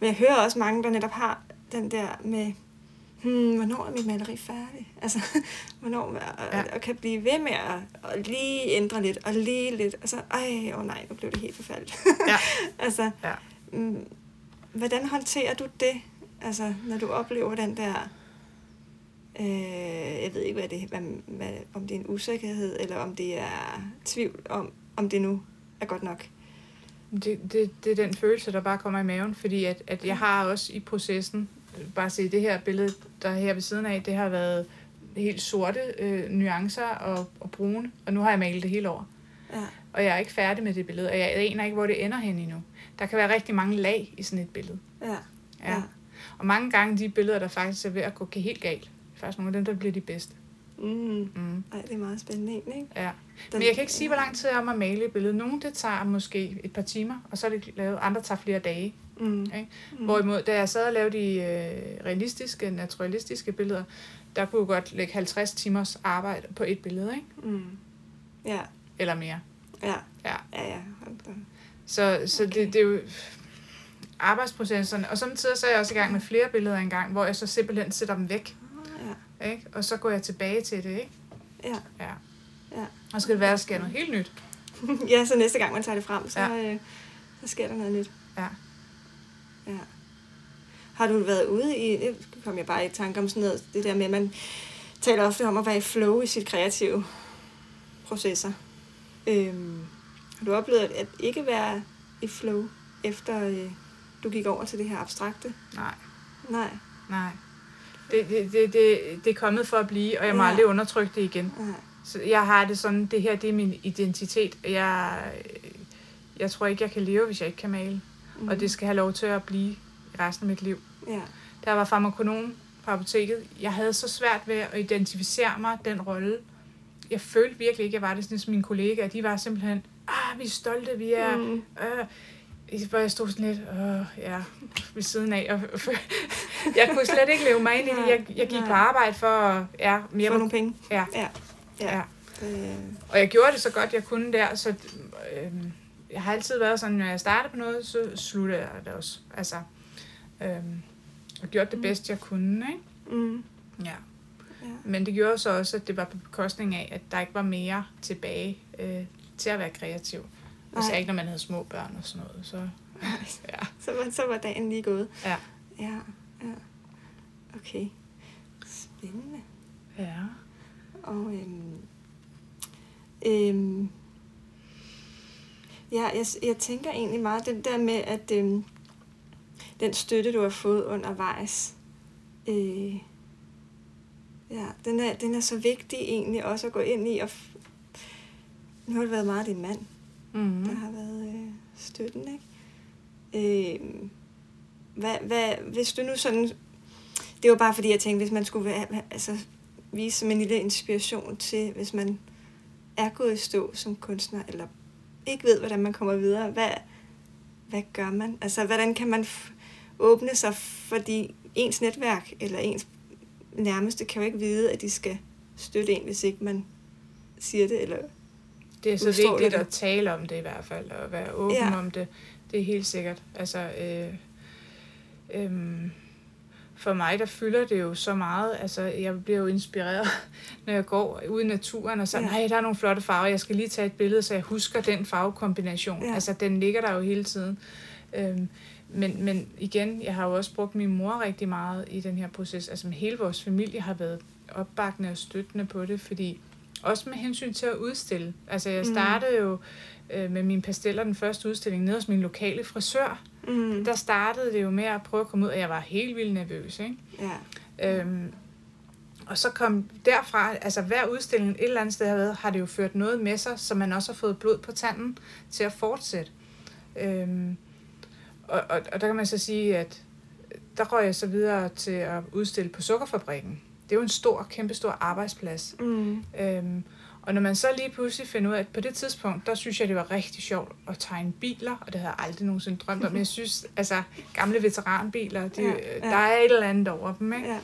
Men jeg hører også mange, der netop har den der med, hmm, hvornår er mit maleri færdig? Altså, hvornår, og, ja. Og kan blive ved med at, at lige ændre lidt, og lige lidt, og så, ej, åh oh nej, nu blev det helt forfærdeligt. Ja. altså, Ja. mm, hvordan håndterer du det, altså, når du oplever den der, øh, jeg ved ikke, hvad det, hvad, hvad, om det er en usikkerhed, eller om det er tvivl om, om det nu er godt nok. Det, det, det er den følelse, der bare kommer i maven, fordi at, at jeg har også i processen, bare se det her billede, der er her ved siden af, det har været helt sorte øh, nuancer og, og brune, og nu har jeg malet det hele over. Ja. Og jeg er ikke færdig med det billede, og jeg aner ikke, hvor det ender hen endnu. Der kan være rigtig mange lag i sådan et billede. Ja. Ja. Ja. Og mange gange de billeder, der faktisk er ved at gå helt galt, er faktisk nogle af dem, der bliver de bedste. Mm. Mm. Ej, det er meget spændende egentlig, ikke? Ja. Den, Men jeg kan ikke sige, hvor lang tid jeg er om at male et billede. Nogle, det tager måske et par timer, og så er det lavet. Andre tager flere dage. Mm. Ikke? Hvorimod, da jeg sad og lavede de øh, realistiske, naturalistiske billeder, der kunne jeg godt lægge 50 timers arbejde på et billede, ikke? Mm. Ja, Eller mere. ja, Ja. ja, ja. Så, så Okay. det, det er jo... arbejdsprocesserne. Og samtidig så er jeg også i gang med flere billeder engang, hvor jeg så simpelthen sætter dem væk. Ja. Ikke? Og så går jeg tilbage til det. Ikke? Ja. Ja. Ja. Og så skal det være, at der sker noget helt nyt. ja, så næste gang man tager det frem, så, ja. øh, så sker der noget nyt. Ja. Ja. Har du været ude i, det kom jeg bare i tanke om sådan noget, det der med, at man taler ofte om at være i flow i sit kreative processer. Øhm, har du oplevet at, ikke være i flow, efter øh, du gik over til det her abstrakte? Nej, Nej. nej. Det, det, det, det, det er kommet for at blive, og jeg må Ja. aldrig undertrykke det igen. Nej. Så jeg har det sådan, det her det er min identitet. Jeg, jeg tror ikke, jeg kan leve, hvis jeg ikke kan male. Mm. Og det skal have lov til at blive i resten af mit liv. Ja. Jeg var farmakonom på apoteket, jeg havde så svært ved at identificere mig den rolle. Jeg følte virkelig ikke, at jeg var det sådan som mine kollegaer. De var simpelthen, ah, vi er stolte, vi er... Mm. Øh, hvor jeg stod sådan lidt, øh, ja, ved siden af. Og, jeg kunne slet ikke leve mig ind i det. Jeg, jeg gik på arbejde for. Ja, Få var, nogle penge. ja, Ja. Ja. ja. Øh, Og jeg gjorde det så godt, jeg kunne der, så øh, jeg har altid været sådan, når jeg starter på noget, så slutter jeg det også. Altså, øh, og gjort det bedst, jeg kunne, ikke? mm. Ja. Ja. Men det gjorde så også, at det var på bekostning af, at der ikke var mere tilbage øh, til at være kreativ. Især Nej. ikke, når man havde små børn og sådan noget. Så, ja. Så, var, så var dagen lige gået. Ja. Ja, ja. Okay. Spændende. ja. Og øhm, øhm, ja, jeg, jeg tænker egentlig meget den der med, at øhm, den støtte, du har fået undervejs, øh, ja, den er, den er så vigtig egentlig også at gå ind i. Og f- nu har det været meget din mand, Mm-hmm. der har været øh, støtten, ikke? Øh, hvad, hvad, hvis du nu sådan... Det var bare fordi, jeg tænkte, hvis man skulle være, altså, vise som en lille inspiration til, hvis man er gået i stå som kunstner, eller ikke ved, hvordan man kommer videre, hvad, hvad gør man? Altså, hvordan kan man f- åbne sig, fordi ens netværk, eller ens nærmeste, kan jo ikke vide, at de skal støtte en, hvis ikke man siger det, eller Det er så vigtigt det. at tale om det i hvert fald, og være åben ja. om det. Det er helt sikkert. Altså, øh, øh, for mig, der fylder det jo så meget. Altså, jeg bliver jo inspireret, når jeg går ud i naturen og så, ja. nej, der er nogle flotte farver, jeg skal lige tage et billede, så jeg husker den farvekombination. Ja. Altså, den ligger der jo hele tiden. Øhm, men, men igen, jeg har jo også brugt min mor rigtig meget i den her proces. Altså, hele vores familie har været opbakkende og støttende på det, fordi også med hensyn til at udstille. Altså, jeg Mm. startede jo øh, med mine pasteller, den første udstilling, nede hos min lokale frisør. Mm, Der startede det jo med at prøve at komme ud, og jeg var helt vildt nervøs, ikke? ja, Øhm, og så kom derfra, altså hver udstilling et eller andet sted har, været, har det jo ført noget med sig, så man også har fået blod på tanden til at fortsætte. Øhm, og, og, og der kan man så sige, at der røg jeg så videre til at udstille på Sukkerfabrikken. Det er jo en stor, kæmpestor arbejdsplads. mm, Øhm, og når man så lige pludselig finder ud af, at på det tidspunkt, der synes jeg, det var rigtig sjovt at tegne biler, og det havde jeg aldrig nogensinde drømt om. Men jeg synes, altså gamle veteranbiler, de, Ja, ja, ja. der er et eller andet over dem, ikke? ja,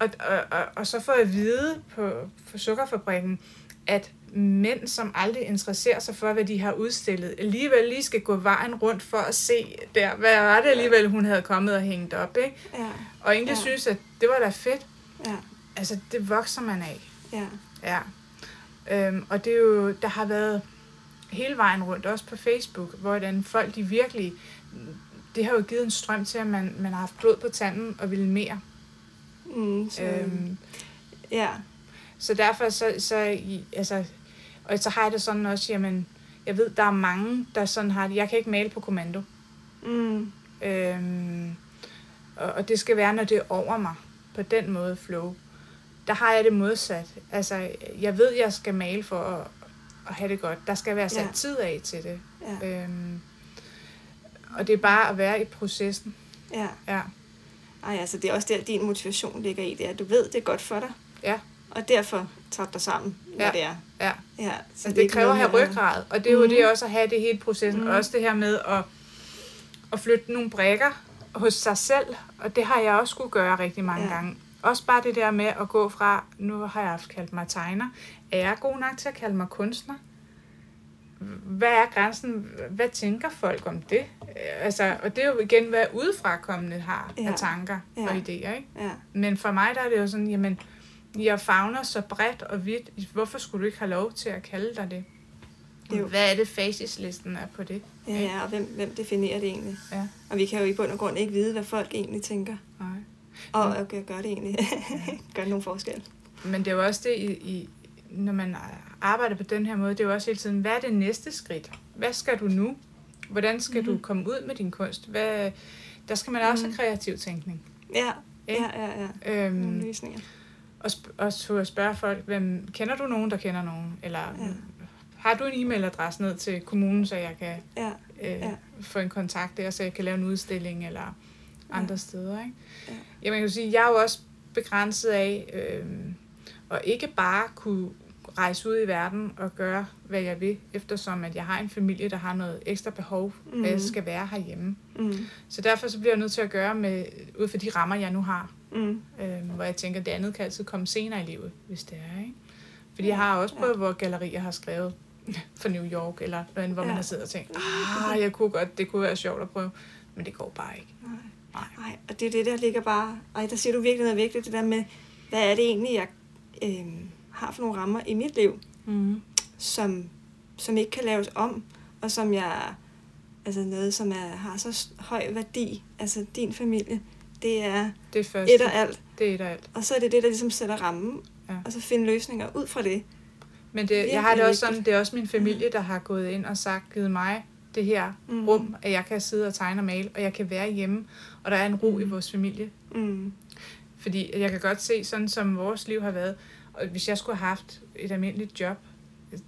Og, og, og, og så får jeg at vide på, på Sukkerfabrikken, at mænd, som aldrig interesserer sig for, hvad de har udstillet, alligevel lige skal gå vejen rundt for at se der, hvad var det alligevel, hun havde kommet og hængt op, ikke? ja, Og egentlig ja. synes, at det var da fedt. ja, Altså, det vokser man af. ja, Ja. Øhm, og det er jo, der har været hele vejen rundt, også på Facebook, hvordan folk de virkelig, det har jo givet en strøm til, at man, man har haft blod på tanden og ville mere. mm, så, Øhm, ja, så derfor så, så altså, og så har jeg det sådan også, jamen, jeg ved, der er mange, der sådan har det, jeg kan ikke male på kommando. mm, Øhm, og, og det skal være, når det er over mig, på den måde flow. Der har jeg det modsat. Altså, jeg ved, jeg skal male for at, at have det godt. Der skal være sat Ja. tid af til det. ja, Øhm, og det er bare at være i processen. ja. Ja, Ej, altså det er også der, din motivation ligger i, det er, at du ved, det er godt for dig, ja, og derfor tager dig sammen, når Ja. det er. ja. Ja, Så er det, det kræver at have ryggrad, og det er jo Mhm. det også at have det hele processen. Og også det her med at, at flytte nogle brækker hos sig selv, og det har jeg også skulle gøre rigtig mange ja. gange. Også bare det der med at gå fra, nu har jeg kaldt mig tegner, er jeg god nok til at kalde mig kunstner? hvad er grænsen? Hvad tænker folk om det? Altså, og det er jo igen, hvad udefrakommende har ja. Af tanker ja. Og idéer, ikke? Ja. Men for mig der er det jo sådan, jamen, jeg fagner så bredt og vidt. Hvorfor skulle du ikke have lov til at kalde dig det? Det er jo- Hvad er det, fasislisten er på det? Ja, ja, og hvem, hvem definerer det egentlig? Ja. Og vi kan jo i bund og grund ikke vide, hvad folk egentlig tænker. Nej. Og Mm. okay, gør det egentlig? gør nogen forskel? Men det er jo også det, i, i, når man arbejder på den her måde, det er jo også hele tiden, hvad er det næste skridt? Hvad skal du nu? Hvordan skal mm-hmm. du Mhm. komme ud med din kunst? Hvad, der skal man også Mhm. have kreativ tænkning. Ja, ja, ja, ja. Nogle Øhm, løsninger. og, sp- og så spørge folk, hvem, kender du nogen, der kender nogen? Eller Ja. har du en e-mailadresse ned til kommunen, så jeg kan Ja, øh, ja. få en kontakt der, så jeg kan lave en udstilling eller andre Ja. steder. Ikke? Ja. Jamen, jeg kan sige, jeg er jo også begrænset af øh, at ikke bare kunne rejse ud i verden og gøre, hvad jeg vil, eftersom at jeg har en familie, der har noget ekstra behov, mm. Mhm. at jeg skal være herhjemme. mm, Så derfor så bliver jeg nødt til at gøre med, ud fra de rammer, jeg nu har. mm, Øh, hvor jeg tænker, at det andet kan altid komme senere i livet, hvis det er. Ikke? Fordi Ja, jeg har også ja. prøvet, hvor gallerier har skrevet for New York, eller noget andet, hvor ja. man Ja. har siddet og tænkt, ah, jeg kunne godt, det kunne være sjovt at prøve, men det går bare ikke. nej. Nej. Og det er det, der ligger bare... Ej, der siger du virkelig noget vigtigt, det der med, hvad er det egentlig, jeg øh, har for nogle rammer i mit liv, Mm. som, som ikke kan laves om, og som jeg... Altså noget, som er, har så høj værdi. Altså din familie, det er Det første. et og alt. Det er et og alt. Og så er det det, der ligesom sætter rammen, Ja. og så finde løsninger ud fra det. Men det, jeg har det også sådan, det er også min familie, der har gået ind og sagt, givet mig det her mm. rum, at jeg kan sidde og tegne og male, og jeg kan være hjemme, og der er en ro i vores familie. Mm. Fordi jeg kan godt se, sådan som vores liv har været, og hvis jeg skulle have haft et almindeligt job,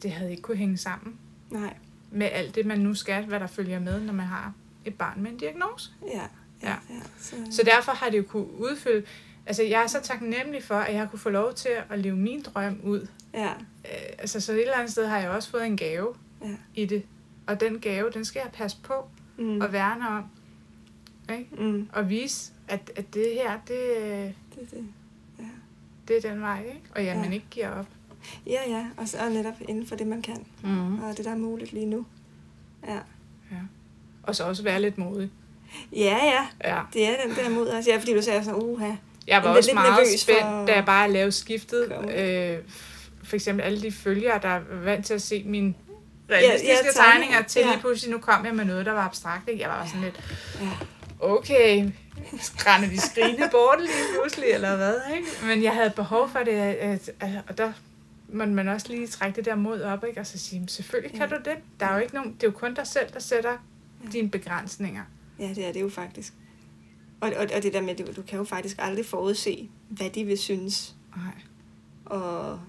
det havde ikke kunne hænge sammen Nej, med alt det, man nu skal, hvad der følger med, når man har et barn med en diagnose. ja. Ja, Ja. ja. Så, Så derfor har det jo kunne udfylde... Altså, jeg er så taknemmelig for, at jeg har kunne få lov til at leve min drøm ud. ja, Øh, altså, så et eller andet sted har jeg også fået en gave ja. i det. Og den gave, den skal jeg passe på Mm. og værne om. Ikke? Mm. Og vise, at, at det her, det, Det, det. Ja. det er den vej, ikke? Og ja, Ja. man ikke giver op. ja, ja. Og så og netop inden for det, man kan. Mm. Og det, der er muligt lige nu. Ja. Og så også være lidt modig. Ja, ja. Ja. Det er den der mod os. Ja, fordi du sagde sådan, uha. Jeg var også lidt meget nervøs spændt, for- da jeg bare lavede skiftet. Komme. Øh, for eksempel alle de følgere, der er vant til at se mine realistiske Ja, ja, tegninger, til ja. lige pludselig nu kom jeg med noget, der var abstrakt. Ikke? Jeg var sådan lidt, okay, skrænder de skrigende bort lige pludselig, eller hvad? Ikke? Men jeg havde behov for det, at, at, og der må man også lige trække det der mod op, ikke? og så sige, selvfølgelig kan Ja. du det. Der er jo ikke nogen, det er jo kun dig selv, der sætter Ja. dine begrænsninger. ja, det er det jo faktisk. Og, og, og det der med, du, du kan jo faktisk aldrig forudse, hvad de vil synes. Nej. Og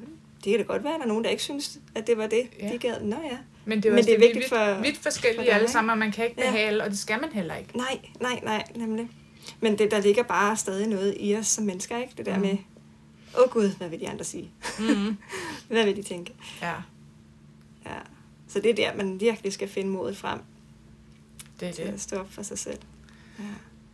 det kan da godt være, at der er nogen, der ikke synes, at det var det, Ja. de gad. Nå ja. Men det er, Men det er vi vigtigt vidt, for- vidt forskellige for dig, alle sammen, og man kan ikke Ja. behale, og det skal man heller ikke. Nej, nej, nej, nemlig. Men det, der ligger bare stadig noget i os som mennesker, ikke? Det der Mhm. med, åh oh gud, hvad vil de andre sige? Mm-hmm. Hvad vil de tænke? Ja, Ja. Så det er der, man virkelig skal finde modet frem det er til det. at stå op for sig selv. Ja.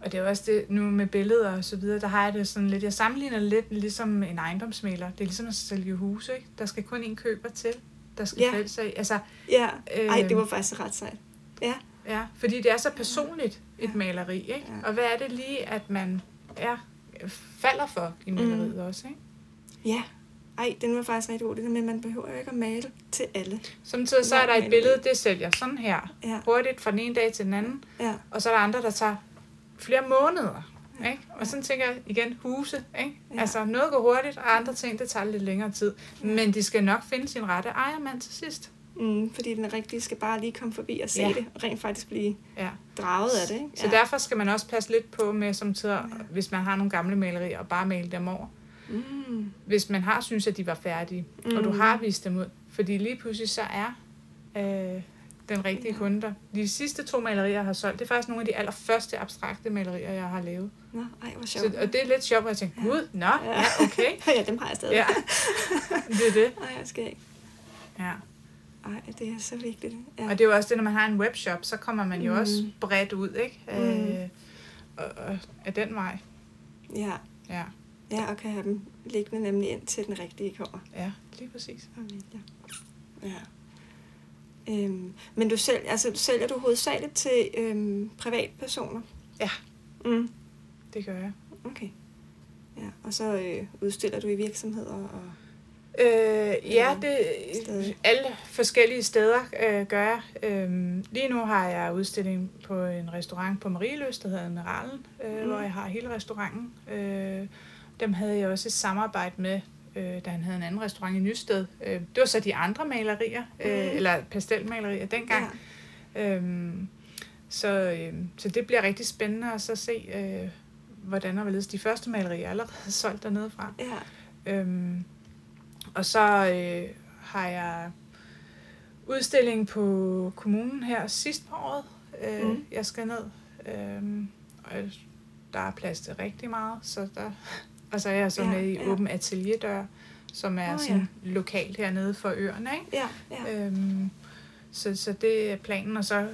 Og det er også det, nu med billeder og så videre, der har jeg det sådan lidt, jeg sammenligner lidt ligesom en ejendomsmaler. Det er ligesom at sælge huse, ikke? Der skal kun en køber til, der skal Ja. ja. sig. Altså, Ja, ej, det Øhm. var faktisk ret sejt. Ja, ja, fordi det er så personligt, et Ja. maleri, ikke? Ja. Og hvad er det lige, at man ja, falder for i maleriet Mm. også, ikke? ja. Ej, den var faktisk rigtig god. Det der med, at man behøver ikke at male til alle. Samtidig så er der et billede, det sælger sådan her, Ja, hurtigt fra den ene dag til den anden, ja, og så er der andre, der tager flere måneder. Ikke? Og sådan tænker jeg igen, huse. Ikke? Ja. Altså noget går hurtigt, og andre ting, det tager lidt længere tid. Men de skal nok finde sin rette ejermand til sidst. mm, fordi den rigtige skal bare lige komme forbi og se Ja. det, og rent faktisk blive Ja. draget af det. Ikke? Så derfor skal man også passe lidt på med, som tider, hvis man har nogle gamle malerier, og bare male dem over. Mm, Hvis man har synes, at de var færdige, mm. og du Mm. har vist dem ud. Fordi lige pludselig så er øh, den rigtige Ja. kunde der. De sidste to malerier, jeg har solgt, det er faktisk nogle af de allerførste abstrakte malerier, jeg har lavet. nå, ej, hvor Så, sjovt. og det er lidt sjovt, at jeg tænker, gud, nå, ja, okay. ja, dem har jeg stadig. Ja, det er det. Ej, jeg skal ikke. Ja. Ej, det er så vigtigt. Ja. Og det er jo også det, når man har en webshop, så kommer man jo Mm. også bredt ud, ikke? Mm. Øh, og, og af den vej. ja. Ja, ja, og kan have dem liggende nemlig ind til den rigtige kommer. ja, lige præcis. Familie. Ja. Øhm, men du, sælger, altså, sælger du hovedsageligt til øhm, privatpersoner? Ja. Mm. Det gør jeg. Okay. Ja, og så øh, udstiller du i virksomheder og... Øh, ja, det Stadig. alle forskellige steder øh, gør jeg. Øhm, lige nu har jeg udstilling på en restaurant på Marieløs, der hedder Admiralen, øh, mm. hvor jeg har hele restauranten. Øh, dem havde jeg også et samarbejde med, øh, da han havde en anden restaurant i Nysted. Øh, det var så de andre malerier, øh, Mm. eller pastelmalerier dengang. Ja. Øhm, så, øh, så det bliver rigtig spændende at så se, øh, hvordan og hvorledes de første malerier er allerede solgt dernede fra. Ja. Øhm, og så øh, har jeg udstilling på kommunen her sidst på året. Øh, Mm. Jeg skal ned. Øhm, og der er plads til rigtig meget. Så der, og så er jeg så Ja, med i ja. Åben Atelierdør, som er oh, sådan lokalt hernede for øerne. Ikke? Ja, ja. Øhm, så, så det er planen, og så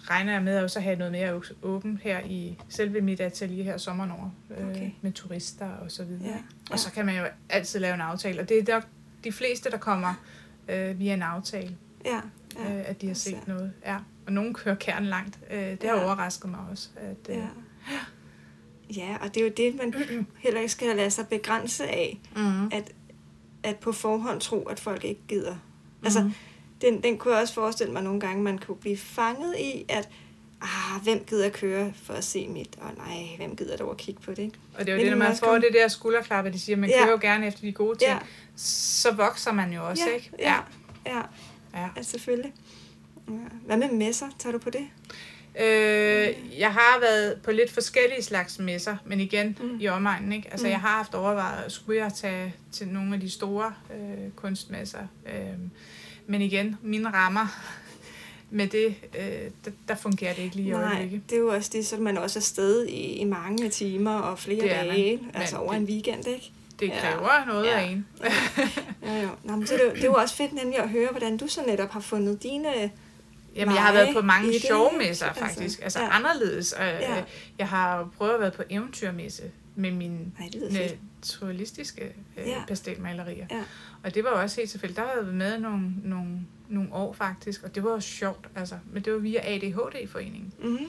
regner jeg med at også have noget mere åbent her i selve mit atelier her sommeren over, øh, Okay. okay. med turister og så videre. Ja, Ja, ja. Og så kan man jo altid lave en aftale, og det er nok de fleste, der kommer øh, via en aftale, ja. ja, øh, at de har set noget. Ja. Og nogen kører kernen langt. Øh, det har Ja. overrasket mig også. At, øh, Ja. Ja, og det er jo det, man heller ikke skal lade sig begrænse af, mm, at, at på forhånd tro, at folk ikke gider. Altså, Mhm. den, den kunne jeg også forestille mig nogle gange, man kunne blive fanget i, at ah, hvem gider køre for at se mit? Og nej, hvem gider dog at kigge på det? Ikke? Og det er jo Men det, når man får kom- det der skulderklap, at de siger, at man Ja. kører jo gerne efter de gode ting, Ja. så vokser man jo også, ja, ikke? Ja, ja, ja. ja, selvfølgelig. Ja. Hvad med messer? Tager du på det? Øh, jeg har været på lidt forskellige slags messer, men igen Mm. i omegnen. Ikke? Altså, Mm. Jeg har haft overvejet, skulle jeg tage til nogle af de store øh, kunstmesser. Øh, men igen, mine rammer med det, øh, der, der fungerer det ikke lige i Nej, øjeblikket. det er jo også det, så man også er sted i, i mange timer og flere Det man. dage, Men altså over det- en weekend, ikke? Det Ja. kræver noget Ja. af en. Ja, jo. Nå, men så det, det er jo også fedt nemlig at høre, hvordan du så netop har fundet dine... Jamen, jeg har været på mange i det, sjove ikke? messer, Altså, faktisk. Altså, ja. anderledes. Øh, Ja. ja. Jeg har prøvet at være på eventyrmesse med mine naturalistiske øh, Ja. ja. pastelmalerier. Ja. Og det var også helt tilfældigt. Der har jeg været med nogle, nogle, nogle år faktisk, og det var jo sjovt. Altså, men det var via ADHD-foreningen. Mm-hmm.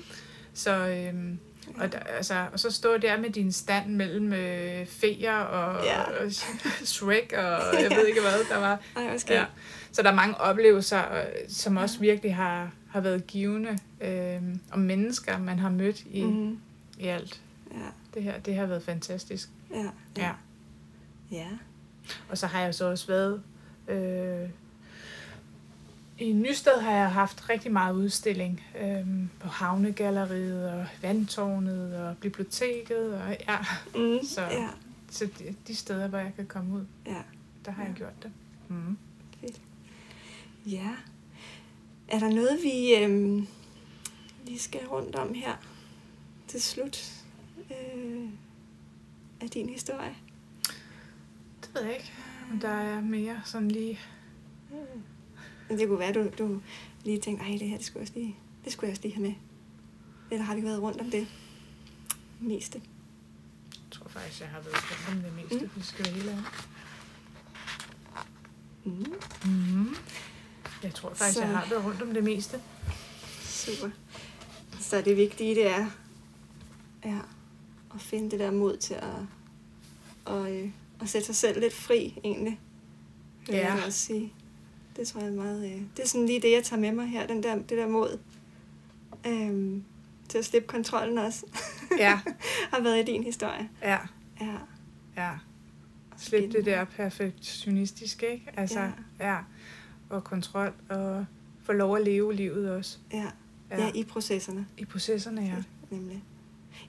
Så, øhm, og, der, altså, og så stå der med din stand mellem øh, feer og, Ja. ja. og Shrek og jeg ved ikke hvad der var. Ej, skægt. Ja. Så der er mange oplevelser, øh, som også virkelig har, har været givende. Øh, og mennesker, man har mødt i, mm. I alt. Ja, Det her, det har været fantastisk. ja, Ja. ja. Og så har jeg så også været... Øh, I Nysted har jeg haft rigtig meget udstilling. Øh, på Havnegalleriet og Vandtårnet og biblioteket. Og, ja, Mm, Så- ja, så de, de steder, hvor jeg kan komme ud, ja, der har Ja. jeg gjort det. Mm. Ja. Er der noget, vi øhm, lige skal rundt om her til slut øh, af din historie? Det ved jeg ikke, om der er mere sådan lige... Men det kunne være, du, du lige tænkte, ej, det her det skulle, jeg også lige, det skulle jeg også lige have med. Eller har vi været rundt om det meste? Jeg tror faktisk, jeg har været rundt om det meste, Mm. mm. hvis skal helt ærlig. Mm, Mm. Jeg tror faktisk, Så- jeg har været rundt om det meste. super. Så det vigtige, det er ja, at finde det der mod til at, og, øh, at sætte sig selv lidt fri, egentlig. Ja. jeg også sige. Det tror jeg er meget... Øh, det er sådan lige det, jeg tager med mig her, den der, det der mod. Øhm, til at slippe kontrollen også, Ja, har været i din historie. ja, Ja. ja. Slip det der perfektionistiske, ikke? Altså, Ja. ja. Ja. Og kontrol, og få lov at leve livet også. Ja. Ja. ja, i processerne. I processerne, ja. Fedt, Nemlig.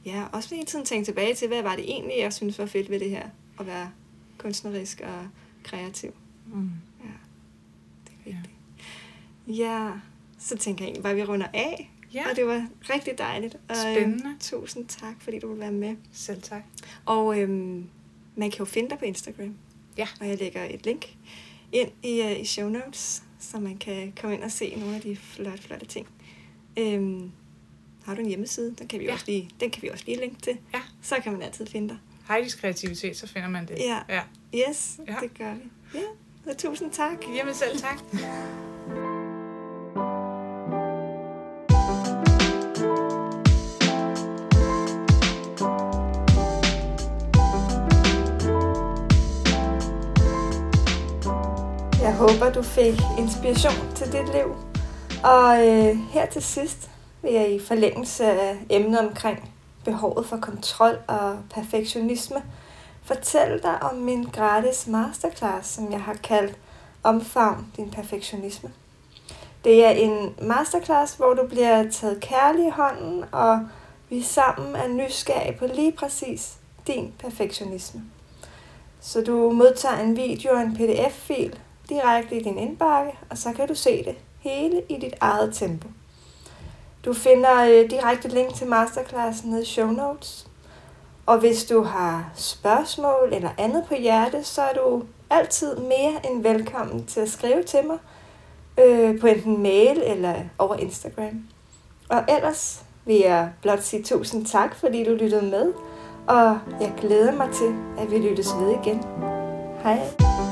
Ja, også hele tiden tænke tilbage til, hvad var det egentlig, jeg synes var fedt ved det her, at være kunstnerisk og kreativ. Mm. Ja, det er vigtigt. Ja, så tænker jeg egentlig bare, at vi runder af. Ja, Og det var rigtig dejligt. Og, Spændende. Øh, tusind tak, fordi du ville være med. selv tak. Og øhm, man kan jo finde dig på Instagram. Ja. Og jeg lægger et link ind i, uh, i show notes, så man kan komme ind og se nogle af de flotte, flotte ting. Øhm, har du en hjemmeside? Den kan vi, Ja. også lige, den kan vi også lige linke til. Ja. Så kan man altid finde dig. Heidis kreativitet, så finder man det. Ja. ja. Yes, Ja. det gør vi. Ja, så tusind tak. Jamen selv tak. Håber, du fik inspiration til dit liv. Og øh, her til sidst vil jeg i forlængelse af emnet omkring behovet for kontrol og perfektionisme fortælle dig om min gratis masterclass, som jeg har kaldt Omfavn din perfektionisme. Det er en masterclass, hvor du bliver taget kærlig i hånden, og vi sammen er nysgerrige på lige præcis din perfektionisme. Så du modtager en video og en pdf-fil direkte i din indbakke, og så kan du se det hele i dit eget tempo. Du finder øh, direkte link til masterclassen nede i show notes. Og hvis du har spørgsmål eller andet på hjerte, så er du altid mere end velkommen til at skrive til mig øh, på enten mail eller over Instagram. Og ellers vil jeg blot sige tusind tak, fordi du lyttede med, og jeg glæder mig til, at vi lyttes ved igen. Hej.